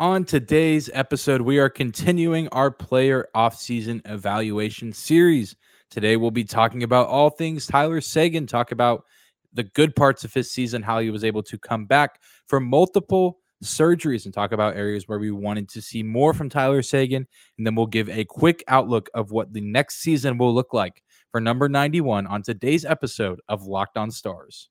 On today's episode, we are continuing our player offseason evaluation series. Today, we'll be talking about all things Tyler Seguin, talk about the good parts of his season, how he was able to come back from multiple surgeries, and talk about areas where we wanted to see more from Tyler Seguin. And then we'll give a quick outlook of what the next season will look like for number 91 on today's episode of Locked On Stars.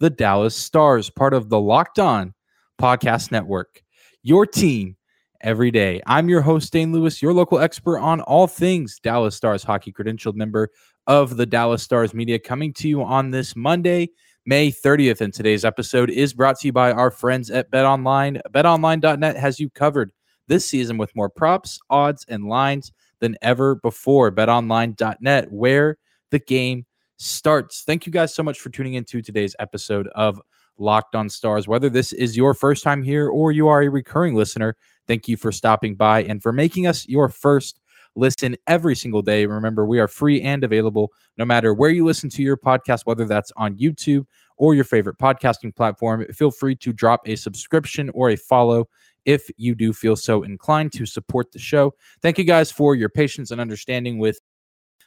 the Dallas Stars, part of the Locked On Podcast Network. Your team every day. I'm your host, Dane Lewis, your local expert on all things Dallas Stars hockey, credentialed member of the Dallas Stars Media, coming to you on this Monday, May 30th. And today's episode is brought to you by our friends at BetOnline. BetOnline.net has you covered this season with more props, odds, and lines than ever before. BetOnline.net, where the game starts. Thank you guys so much for tuning into today's episode of Locked on Stars. Whether this is your first time here or you are a recurring listener, thank you for stopping by and for making us your first listen every single day. Remember, we are free and available no matter where you listen to your podcast, whether that's on YouTube or your favorite podcasting platform. Feel free to drop a subscription or a follow if you do feel so inclined to support the show. Thank you guys for your patience and understanding with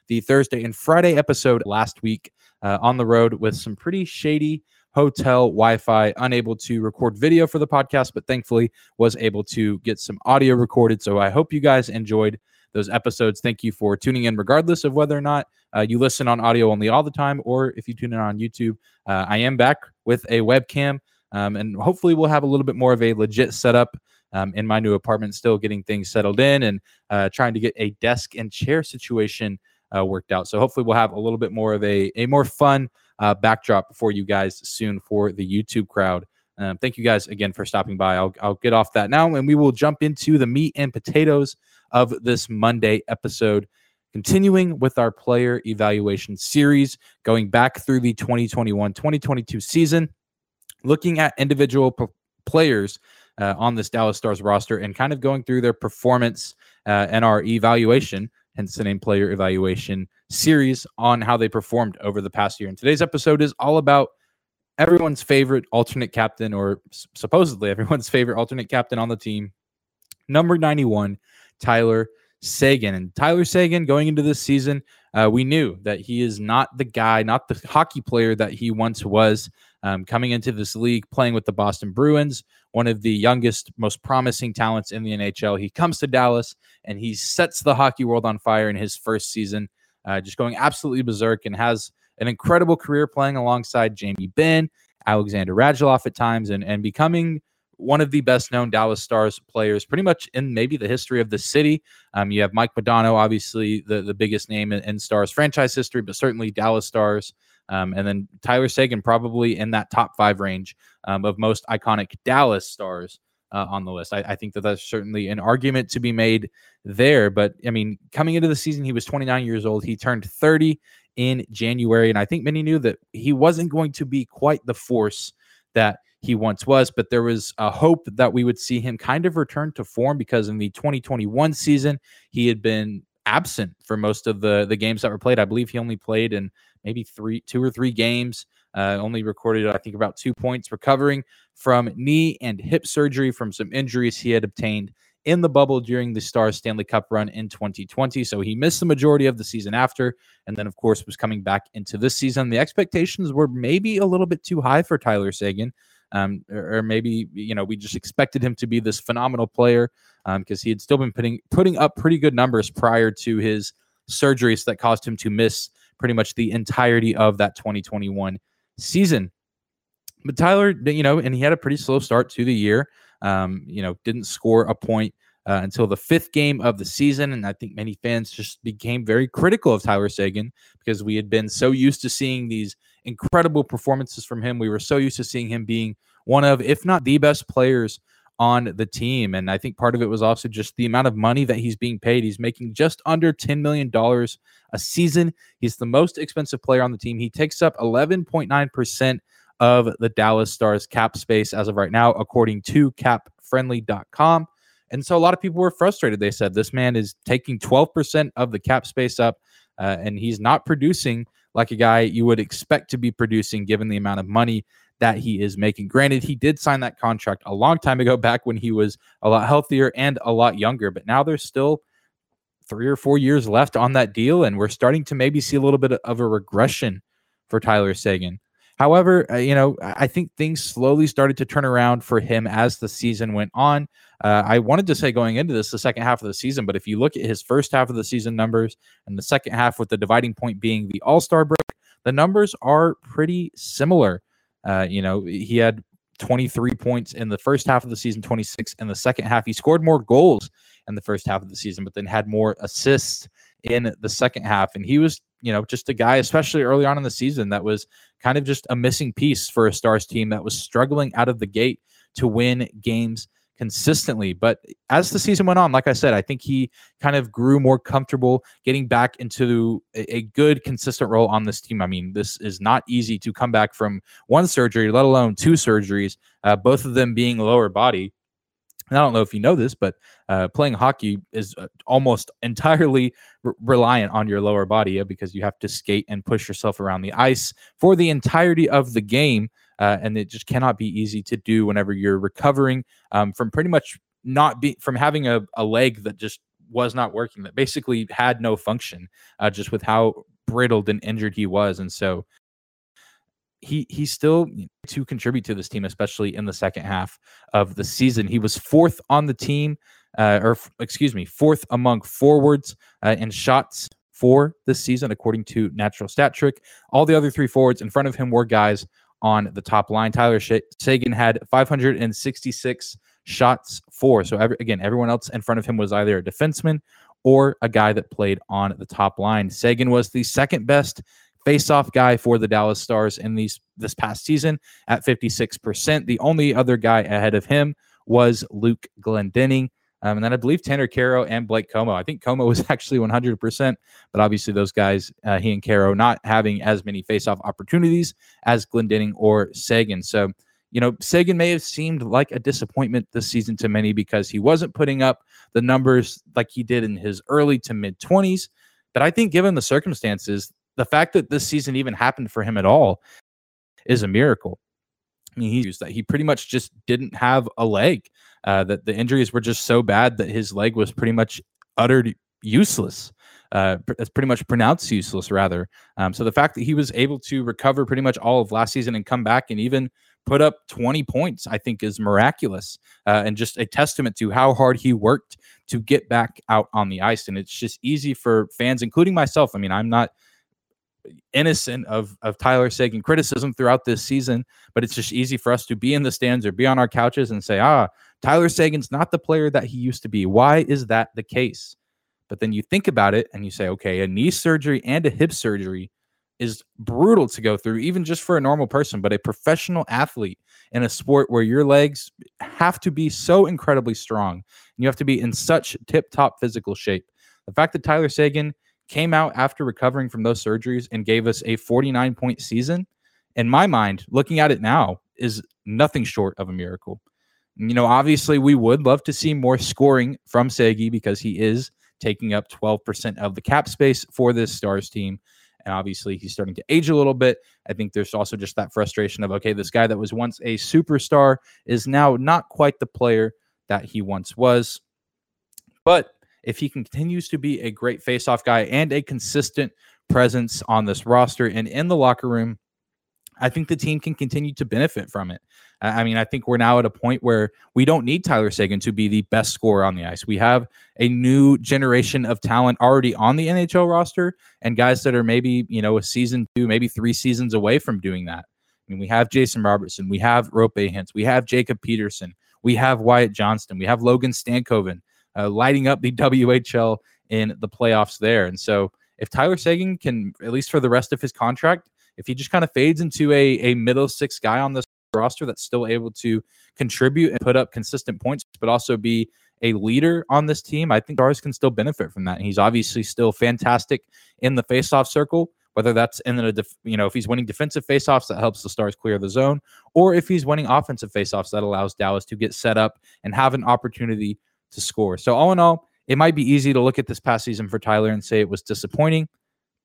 the Thursday and Friday episode last week uh, on the road with some pretty shady hotel Wi-Fi, unable to record video for the podcast, but thankfully was able to get some audio recorded. So I hope you guys enjoyed those episodes. Thank you for tuning in, regardless of whether or not uh, you listen on audio only all the time or if you tune in on YouTube. Uh, I am back with a webcam, um, and hopefully we'll have a little bit more of a legit setup. Um, in my new apartment, still getting things settled in and uh, trying to get a desk and chair situation uh, worked out. So hopefully we'll have a little bit more of a a more fun uh, backdrop for you guys soon for the YouTube crowd. Um, thank you guys again for stopping by. I'll I'll get off that now, and we will jump into the meat and potatoes of this Monday episode. Continuing with our player evaluation series, going back through the 2021 2022 season, looking at individual p- players uh, on this Dallas Stars roster and kind of going through their performance uh, and our evaluation hence the name player evaluation series on how they performed over the past year. And today's episode is all about everyone's favorite alternate captain, or supposedly everyone's favorite alternate captain on the team, number 91, Tyler Seguin. And Tyler Seguin, going into this season, uh, we knew that he is not the guy, not the hockey player that he once was. Um, coming into this league, playing with the Boston Bruins, one of the youngest, most promising talents in the NHL. He comes to Dallas and he sets the hockey world on fire in his first season, uh, just going absolutely berserk and has an incredible career playing alongside Jamie Benn, Alexander Radulov at times, and, and becoming one of the best known Dallas Stars players, pretty much in maybe the history of the city. Um, you have Mike Modano, obviously the, the biggest name in, in Stars franchise history, but certainly Dallas Stars. Um, and then Tyler Seguin probably in that top five range um, of most iconic Dallas Stars uh, on the list. I, I, think that that's certainly an argument to be made there. But I mean, coming into the season, he was 29 years old. He turned 30 in January, and I think many knew that he wasn't going to be quite the force that he once was, but there was a hope that we would see him kind of return to form because in the 2021 season, he had been absent for most of the the games that were played. I believe he only played in maybe three, two or three games. Uh, only recorded, I think, about two points, recovering from knee and hip surgery from some injuries he had obtained in the bubble during the Stars Stanley Cup run in 2020. So he missed the majority of the season after, and then, of course, was coming back into this season. The expectations were maybe a little bit too high for Tyler Seguin. Um, or, maybe you know we just expected him to be this phenomenal player because um, he had still been putting putting up pretty good numbers prior to his surgeries that caused him to miss pretty much the entirety of that 2021 season. But Tyler, you know, and he had a pretty slow start to the year. Um, you know, didn't score a point uh, until the fifth game of the season. And I think many fans just became very critical of Tyler Seguin because we had been so used to seeing these incredible performances from him. We were so used to seeing him being one of, if not the best players on the team. And I think part of it was also just the amount of money that he's being paid. He's making just under $10 million a season. He's the most expensive player on the team. He takes up 11.9% of the Dallas Stars cap space as of right now, according to capfriendly.com. And so a lot of people were frustrated. They said this man is taking 12% of the cap space up, uh, and he's not producing like a guy you would expect to be producing given the amount of money that he is making. Granted, he did sign that contract a long time ago, back when he was a lot healthier and a lot younger, but now there's still three or four years left on that deal, and we're starting to maybe see a little bit of a regression for Tyler Seguin. However, uh, you know, I think things slowly started to turn around for him as the season went on. Uh, I wanted to say going into this, the second half of the season, but if you look at his first half of the season numbers and the second half, with the dividing point being the All Star break, the numbers are pretty similar. Uh, you know, he had 23 points in the first half of the season, 26 in the second half. He scored more goals in the first half of the season, but then had more assists in the second half. And he was, you know, just a guy, especially early on in the season, that was kind of just a missing piece for a Stars team that was struggling out of the gate to win games consistently. But as the season went on, like I said, I think he kind of grew more comfortable getting back into a, good, consistent role on this team. I mean, this is not easy to come back from one surgery, let alone two surgeries, uh, both of them being lower body. And I don't know if you know this, but uh, playing hockey is uh, almost entirely re- reliant on your lower body because you have to skate and push yourself around the ice for the entirety of the game. Uh, and it just cannot be easy to do whenever you're recovering um, from pretty much not be from having a, a leg that just was not working, that basically had no function, uh, just with how brittled and injured he was. And so he he's still to contribute to this team, especially in the second half of the season. He was fourth on the team, uh, or f- excuse me, fourth among forwards uh, in shots for this season, according to Natural Stat Trick. All the other three forwards in front of him were guys on the top line. Tyler Seguin had 566 shots for. So every, again, everyone else in front of him was either a defenseman or a guy that played on the top line. Seguin was the second best face-off guy for the Dallas Stars in these this past season at 56%. The only other guy ahead of him was Luke Glendening. Um, and then I believe Tanner Kero and Blake Comeau. I think Comeau was actually 100%, but obviously those guys, uh, he and Kero, not having as many face-off opportunities as Glendening or Seguin. So, you know, Seguin may have seemed like a disappointment this season to many because he wasn't putting up the numbers like he did in his early to mid 20s. But I think, given the circumstances, the fact that this season even happened for him at all is a miracle. I mean, he used that he pretty much just didn't have a leg. Uh, that the injuries were just so bad that his leg was pretty much uttered useless. Uh, it's pretty much pronounced useless, rather. Um, so the fact that he was able to recover pretty much all of last season and come back and even put up 20 points, I think is miraculous uh, and just a testament to how hard he worked to get back out on the ice. And it's just easy for fans, including myself. I mean, I'm not innocent of of Tyler Seguin criticism throughout this season, but it's just easy for us to be in the stands or be on our couches and say, ah, Tyler Seguin's not the player that he used to be. Why is that the case? But then you think about it and you say, okay, a knee surgery and a hip surgery is brutal to go through, even just for a normal person, but a professional athlete in a sport where your legs have to be so incredibly strong and you have to be in such tip top physical shape. The fact that Tyler Seguin came out after recovering from those surgeries and gave us a 49 point season, in my mind, looking at it now, is nothing short of a miracle. You know, obviously, we would love to see more scoring from Segi because he is taking up 12% of the cap space for this Stars team. And obviously, he's starting to age a little bit. I think there's also just that frustration of, okay, this guy that was once a superstar is now not quite the player that he once was. But if he continues to be a great faceoff guy and a consistent presence on this roster and in the locker room, I think the team can continue to benefit from it. I mean, I think we're now at a point where we don't need Tyler Seguin to be the best scorer on the ice. We have a new generation of talent already on the NHL roster and guys that are maybe, you know, a season two, maybe three seasons away from doing that. I mean, we have Jason Robertson, we have Roope Hintz, we have Jacob Peterson, we have Wyatt Johnston, we have Logan Stankoven uh, lighting up the WHL in the playoffs there. And so if Tyler Seguin can, at least for the rest of his contract, if he just kind of fades into a, a middle six guy on this roster that's still able to contribute and put up consistent points, but also be a leader on this team, I think Stars can still benefit from that. And he's obviously still fantastic in the faceoff circle, whether that's in the, def- you know, if he's winning defensive faceoffs, that helps the Stars clear the zone, or if he's winning offensive faceoffs, that allows Dallas to get set up and have an opportunity to score. So, all in all, it might be easy to look at this past season for Tyler and say it was disappointing,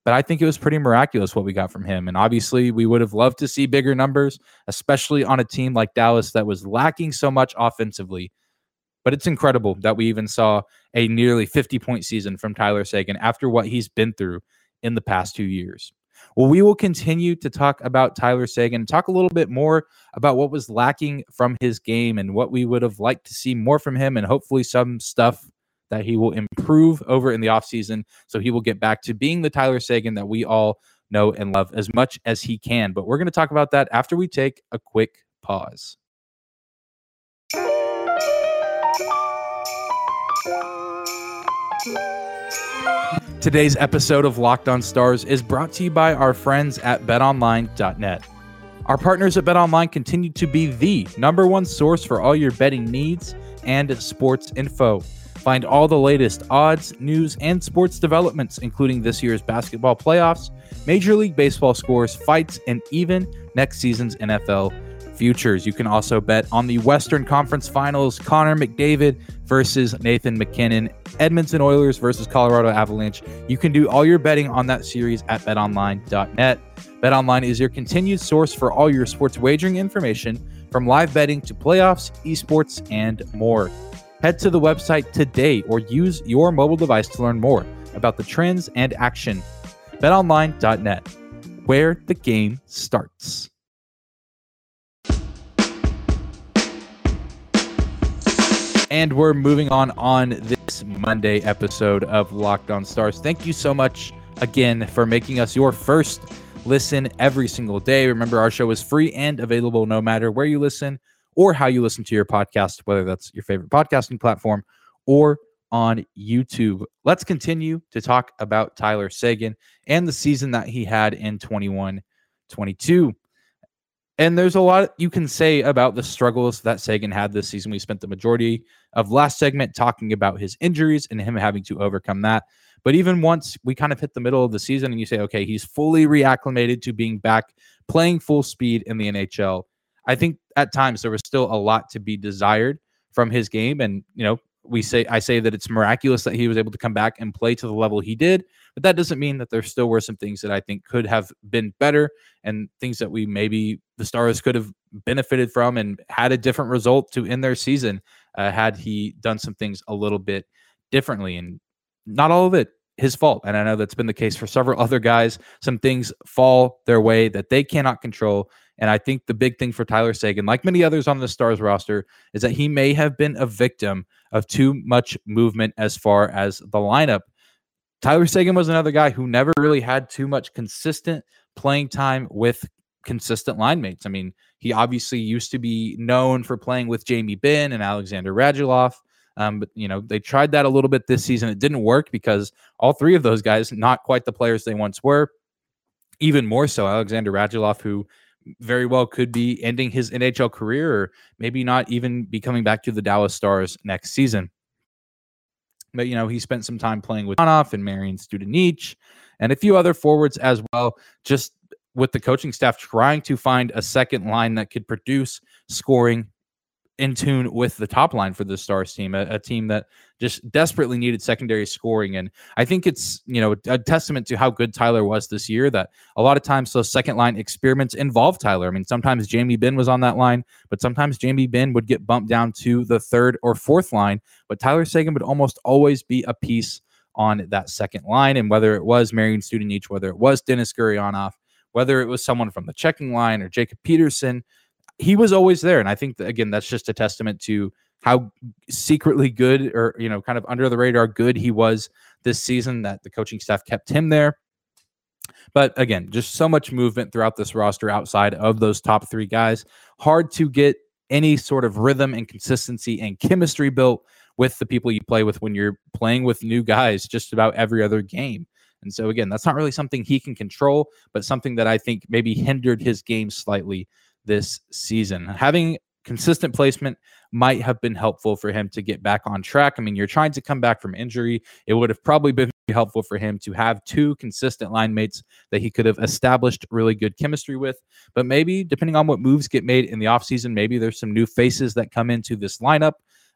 but I think it was pretty miraculous what we got from him. And obviously, we would have loved to see bigger numbers, especially on a team like Dallas that was lacking so much offensively. But it's incredible that we even saw a nearly 50 point season from Tyler Seguin after what he's been through in the past two years. Well, we will continue to talk about Tyler Seguin, talk a little bit more about what was lacking from his game and what we would have liked to see more from him, and hopefully some stuff that he will improve over in the offseason. So he will get back to being the Tyler Seguin that we all know and love as much as he can. But we're going to talk about that after we take a quick pause. Today's episode of Locked On Stars is brought to you by our friends at betonline.net. Our partners at BetOnline continue to be the number one source for all your betting needs and sports info. Find all the latest odds, news, and sports developments, including this year's basketball playoffs, Major League Baseball scores, fights, and even next season's NFL futures. You can also bet on the Western Conference Finals, Connor McDavid versus Nathan MacKinnon, Edmonton Oilers versus Colorado Avalanche. You can do all your betting on that series at betonline.net. BetOnline is your continued source for all your sports wagering information, from live betting to playoffs, esports, and more. Head to the website today or use your mobile device to learn more about the trends and action. BetOnline.net, where the game starts. And we're moving on on this Monday episode of Locked On Stars. Thank you so much again for making us your first listen every single day. Remember, our show is free and available no matter where you listen or how you listen to your podcast, whether that's your favorite podcasting platform or on YouTube. Let's continue to talk about Tyler Seguin and the season that he had in 21 22. And there's a lot you can say about the struggles that Seguin had this season. We spent the majority of last segment talking about his injuries and him having to overcome that. But even once we kind of hit the middle of the season and you say, okay, he's fully reacclimated to being back playing full speed in the NHL, I think at times there was still a lot to be desired from his game. And, you know, we say I say that it's miraculous that he was able to come back and play to the level he did, but that doesn't mean that there still were some things that I think could have been better and things that we maybe the Stars could have benefited from and had a different result to end their season uh, had he done some things a little bit differently. And not all of it his fault. And I know that's been the case for several other guys. Some things fall their way that they cannot control. And I think the big thing for Tyler Seguin, like many others on the Stars roster, is that he may have been a victim of too much movement as far as the lineup. Tyler Seguin was another guy who never really had too much consistent playing time with consistent line mates. I mean, he obviously used to be known for playing with Jamie Benn and Alexander Radulov. Um, but you know, they tried that a little bit this season. It didn't work because all three of those guys, not quite the players they once were. Even more so, Alexander Radulov, who very well could be ending his NHL career or maybe not even be coming back to the Dallas Stars next season. But, you know, he spent some time playing with Onoff and Marian Studenic and a few other forwards as well, just with the coaching staff trying to find a second line that could produce scoring in tune with the top line for the Stars team, a, a, team that just desperately needed secondary scoring. And I think it's, you know, a testament to how good Tyler was this year that a lot of times those second line experiments involve Tyler. I mean, sometimes Jamie Benn was on that line, but sometimes Jamie Benn would get bumped down to the third or fourth line. But Tyler Seguin would almost always be a piece on that second line. And whether it was Marian Studenic, whether it was Denis Gurianov, whether it was someone from the checking line or Jacob Peterson, he was always there. And I think that, again, that's just a testament to how secretly good or, you know, kind of under the radar good he was this season that the coaching staff kept him there. But again, just so much movement throughout this roster outside of those top three guys. Hard to get any sort of rhythm and consistency and chemistry built with the people you play with when you're playing with new guys just about every other game. And so, again, that's not really something he can control, but something that I think maybe hindered his game slightly this season. Having consistent placement might have been helpful for him to get back on track. I mean, you're trying to come back from injury. It would have probably been helpful for him to have two consistent line mates that he could have established really good chemistry with. But maybe, depending on what moves get made in the offseason, maybe there's some new faces that come into this lineup.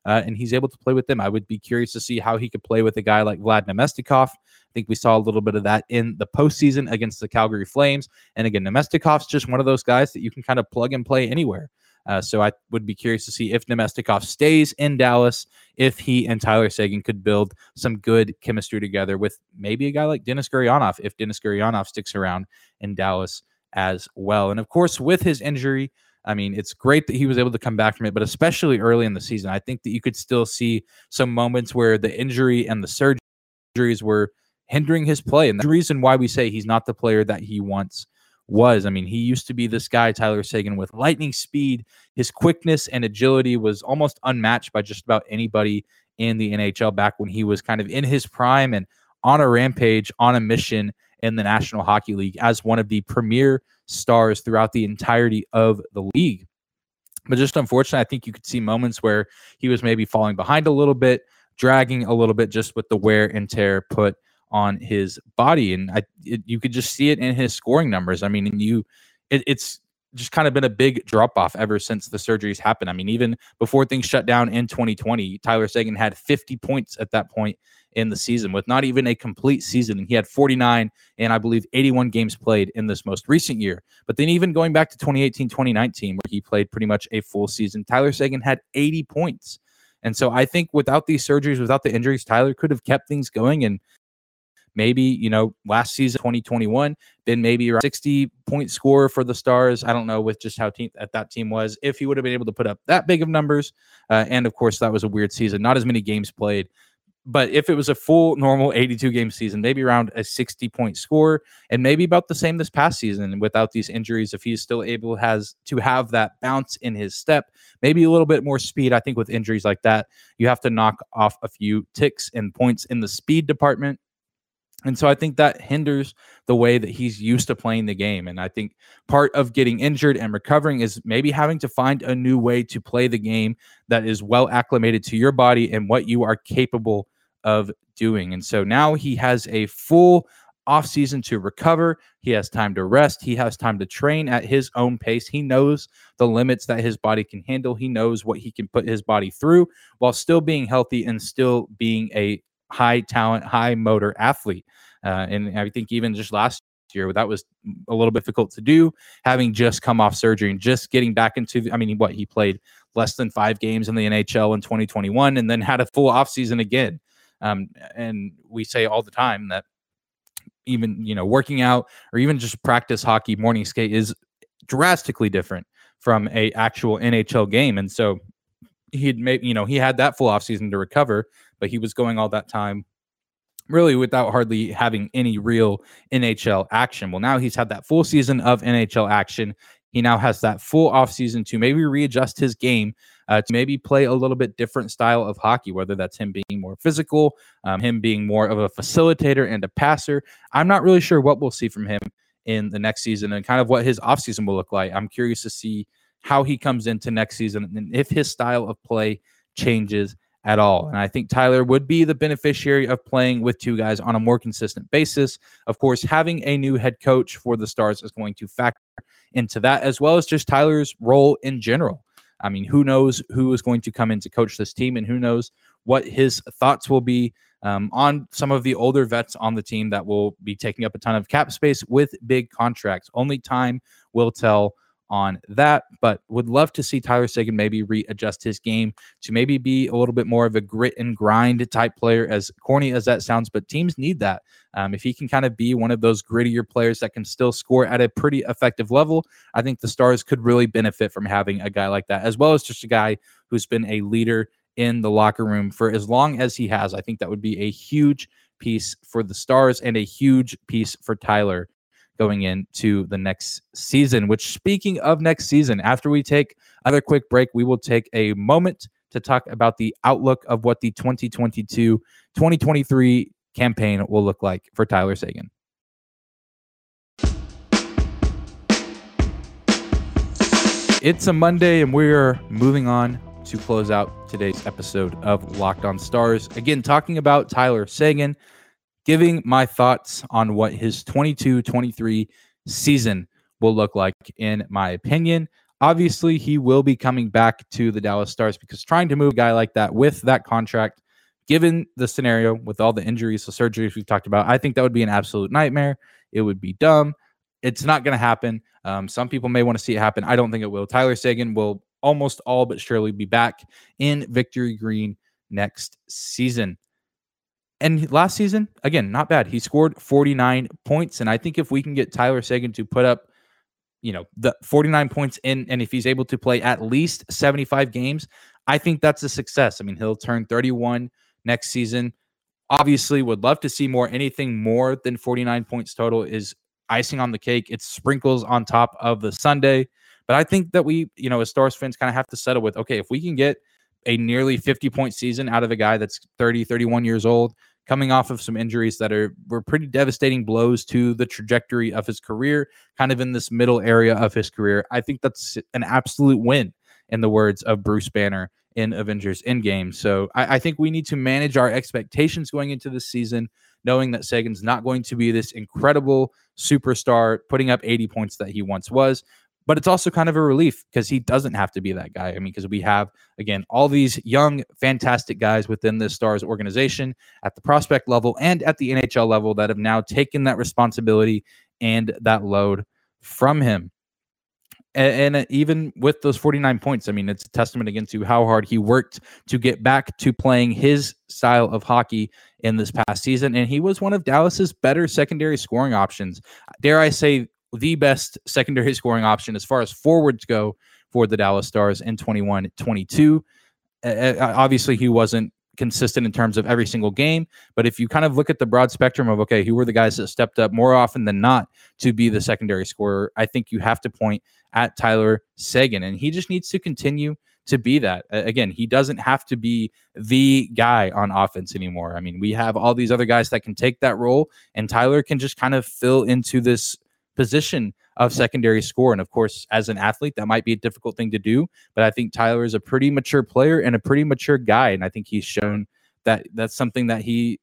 Uh, and he's able to play with them. I would be curious to see how he could play with a guy like Vlad Namestnikov. I think we saw a little bit of that in the postseason against the Calgary Flames. And again, Namestnikov's just one of those guys that you can kind of plug and play anywhere. Uh, so I would be curious to see if Namestnikov stays in Dallas, if he and Tyler Seguin could build some good chemistry together with maybe a guy like Denis Gurianov, if Denis Gurianov sticks around in Dallas as well. And of course, with his injury, I mean, it's great that he was able to come back from it, but especially early in the season, I think that you could still see some moments where the injury and the surgeries were hindering his play. And the reason why we say he's not the player that he once was. I mean, he used to be this guy, Tyler Seguin, with lightning speed. His quickness and agility was almost unmatched by just about anybody in the NHL back when he was kind of in his prime and on a rampage, on a mission in the National Hockey League as one of the premier stars throughout the entirety of the league. But just unfortunately, I think you could see moments where he was maybe falling behind a little bit, dragging a little bit just with the wear and tear put on his body, and I it, you could just see it in his scoring numbers. I mean, and you it, it's just kind of been a big drop off ever since the surgeries happened. I mean, even before things shut down in 2020, Tyler Seguin had 50 points at that point in the season with not even a complete season. And he had 49 and I believe 81 games played in this most recent year. But then even going back to 2018, 2019, where he played pretty much a full season, Tyler Seguin had 80 points. And so I think without these surgeries, without the injuries, Tyler could have kept things going and maybe, you know, last season, 2021, been maybe around 60 point score for the Stars. I don't know with just how team at that team was, if he would have been able to put up that big of numbers. Uh, and of course, that was a weird season, not as many games played. But if it was a full normal 82 game season, maybe around a 60 point score, and maybe about the same this past season without these injuries, if he's still able has to have that bounce in his step, maybe a little bit more speed. I think with injuries like that, you have to knock off a few ticks and points in the speed department and so I think that hinders the way that he's used to playing the game. And I think part of getting injured and recovering is maybe having to find a new way to play the game that is well acclimated to your body and what you are capable of doing. And so now he has a full offseason to recover. He has time to rest. He has time to train at his own pace. He knows the limits that his body can handle. He knows what he can put his body through while still being healthy and still being a high talent, high motor athlete. Uh, and I think even just last year, that was a little difficult to do, having just come off surgery and just getting back into, I mean, what he played less than five games in the NHL in 2021 and then had a full offseason again. Um, and we say all the time that even, you know, working out or even just practice hockey, morning skate is drastically different from a actual NHL game. And so he'd made, you know, he had that full offseason to recover but he was going all that time really without hardly having any real NHL action. Well, now he's had that full season of NHL action. He now has that full offseason to maybe readjust his game, uh, to maybe play a little bit different style of hockey, whether that's him being more physical, um, him being more of a facilitator and a passer. I'm not really sure what we'll see from him in the next season and kind of what his offseason will look like. I'm curious to see how he comes into next season and if his style of play changes at all. And I think Tyler would be the beneficiary of playing with two guys on a more consistent basis. Of course, having a new head coach for the Stars is going to factor into that, as well as just Tyler's role in general. I mean, who knows who is going to come in to coach this team and who knows what his thoughts will be um, on some of the older vets on the team that will be taking up a ton of cap space with big contracts. Only time will tell on that, but would love to see Tyler Seguin maybe readjust his game to maybe be a little bit more of a grit and grind type player, as corny as that sounds, but teams need that. Um, if he can kind of be one of those grittier players that can still score at a pretty effective level, I think the Stars could really benefit from having a guy like that, as well as just a guy who's been a leader in the locker room for as long as he has. I think that would be a huge piece for the Stars and a huge piece for Tyler going into the next season. Which, speaking of next season, after we take another quick break, we will take a moment to talk about the outlook of what the 2022 2023 campaign will look like for Tyler Seguin. It's a Monday, and we're moving on to close out today's episode of Locked On Stars. Again, talking about Tyler Seguin, giving my thoughts on what his 22 23 season will look like, in my opinion. Obviously, he will be coming back to the Dallas Stars because trying to move a guy like that with that contract, given the scenario with all the injuries, the surgeries we've talked about, I think that would be an absolute nightmare. It would be dumb. It's not going to happen. Um, some people may want to see it happen. I don't think it will. Tyler Seguin will almost all but surely be back in Victory Green next season. And last season, again, not bad. He scored 49 points. And I think if we can get Tyler Seguin to put up, you know, the 49 points in, and if he's able to play at least 75 games, I think that's a success. I mean, he'll turn 31 next season. Obviously, would love to see more. Anything more than 49 points total is icing on the cake. It's sprinkles on top of the sundae. But I think that we, you know, as Stars fans kind of have to settle with okay, if we can get a nearly 50 point season out of a guy that's 30, 31 years old, coming off of some injuries that are were pretty devastating blows to the trajectory of his career, kind of in this middle area of his career. I think that's an absolute win, in the words of Bruce Banner in Avengers Endgame. So I, I think we need to manage our expectations going into this season knowing that Seguin's not going to be this incredible superstar putting up 80 points that he once was. But it's also kind of a relief because he doesn't have to be that guy. I mean, because we have, again, all these young, fantastic guys within this Stars organization at the prospect level and at the NHL level that have now taken that responsibility and that load from him. And, and, even with those 49 points, I mean, it's a testament again to how hard he worked to get back to playing his style of hockey in this past season. And he was one of Dallas's better secondary scoring options. Dare I say, the best secondary scoring option as far as forwards go for the Dallas Stars in 21 22. Uh, obviously, he wasn't consistent in terms of every single game. But if you kind of look at the broad spectrum of, okay, who were the guys that stepped up more often than not to be the secondary scorer, I think you have to point at Tyler Seguin. And he just needs to continue to be that. Again, he doesn't have to be the guy on offense anymore. I mean, we have all these other guys that can take that role, and Tyler can just kind of fill into this position of secondary score. And of course, as an athlete, that might be a difficult thing to do. But I think Tyler is a pretty mature player and a pretty mature guy. And I think he's shown that that's something that he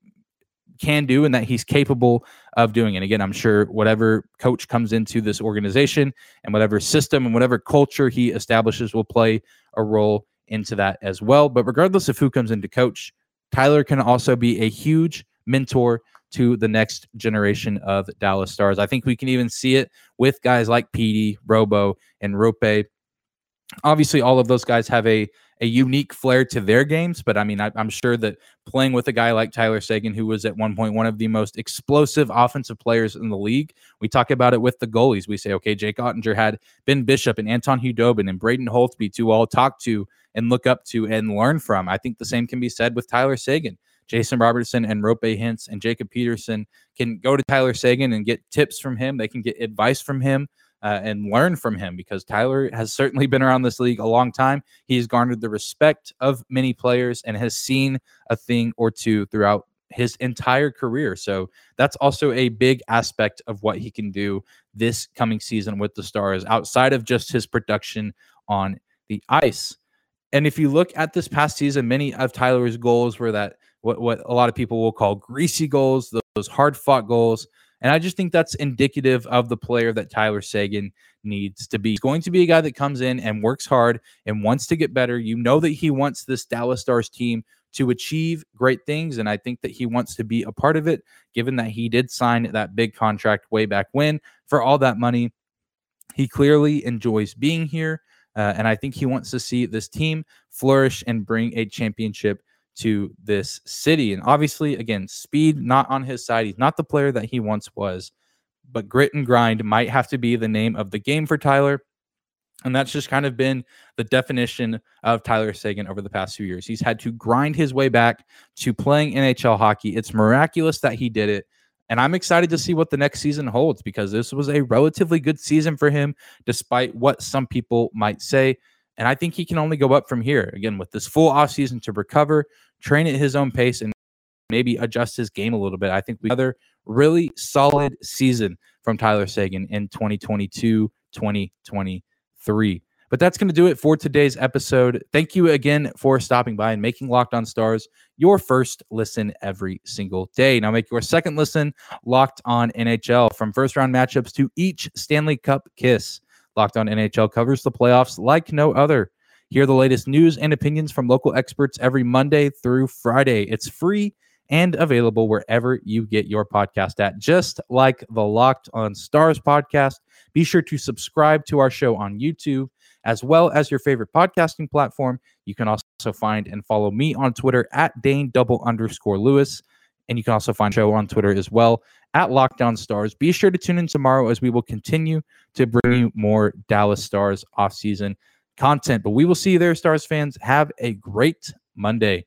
can do and that he's capable of doing. And again, I'm sure whatever coach comes into this organization and whatever system and whatever culture he establishes will play a role into that as well. But regardless of who comes into coach, Tyler can also be a huge mentor to the next generation of Dallas Stars. I think we can even see it with guys like Petey, Robo, and Roope. Obviously, all of those guys have a a unique flair to their games, but I mean, I, am sure that playing with a guy like Tyler Seguin, who was at one point one of the most explosive offensive players in the league, we talk about it with the goalies. We say, okay, Jake Oettinger had Ben Bishop and Anton Khudobin and Braden Holtby to all talk to and look up to and learn from. I think the same can be said with Tyler Seguin. Jason Robertson and Roope Hintz and Jacob Peterson can go to Tyler Seguin and get tips from him. They can get advice from him uh, and learn from him because Tyler has certainly been around this league a long time. He's garnered the respect of many players and has seen a thing or two throughout his entire career. So that's also a big aspect of what he can do this coming season with the Stars outside of just his production on the ice. And if you look at this past season, many of Tyler's goals were that what what a lot of people will call greasy goals, those hard fought goals. And I just think that's indicative of the player that Tyler Seguin needs to be. He's going to be a guy that comes in and works hard and wants to get better. You know that he wants this Dallas Stars team to achieve great things. And I think that he wants to be a part of it, given that he did sign that big contract way back when for all that money. He clearly enjoys being here. Uh, and I think he wants to see this team flourish and bring a championship to this city. And obviously, again, speed not on his side. He's not the player that he once was, but grit and grind might have to be the name of the game for Tyler. And that's just kind of been the definition of Tyler Seguin over the past few years. He's had to grind his way back to playing NHL hockey. It's miraculous that he did it. And I'm excited to see what the next season holds because this was a relatively good season for him, despite what some people might say. And I think he can only go up from here. Again, with this full offseason to recover, train at his own pace, and maybe adjust his game a little bit. I think we another really solid season from Tyler Seguin in 2022 2023. But that's going to do it for today's episode. Thank you again for stopping by and making Locked On Stars your first listen every single day. Now make your second listen Locked On NHL from first round matchups to each Stanley Cup kiss. Locked On NHL covers the playoffs like no other. Hear the latest news and opinions from local experts every Monday through Friday. It's free and available wherever you get your podcast at, just like the Locked on Stars podcast. Be sure to subscribe to our show on YouTube as well as your favorite podcasting platform. You can also find and follow me on Twitter at Dane double underscore Lewis. And you can also find show on Twitter as well at Lockdown Stars. Be sure to tune in tomorrow as we will continue to bring you more Dallas Stars offseason content. But we will see you there, Stars fans. Have a great Monday.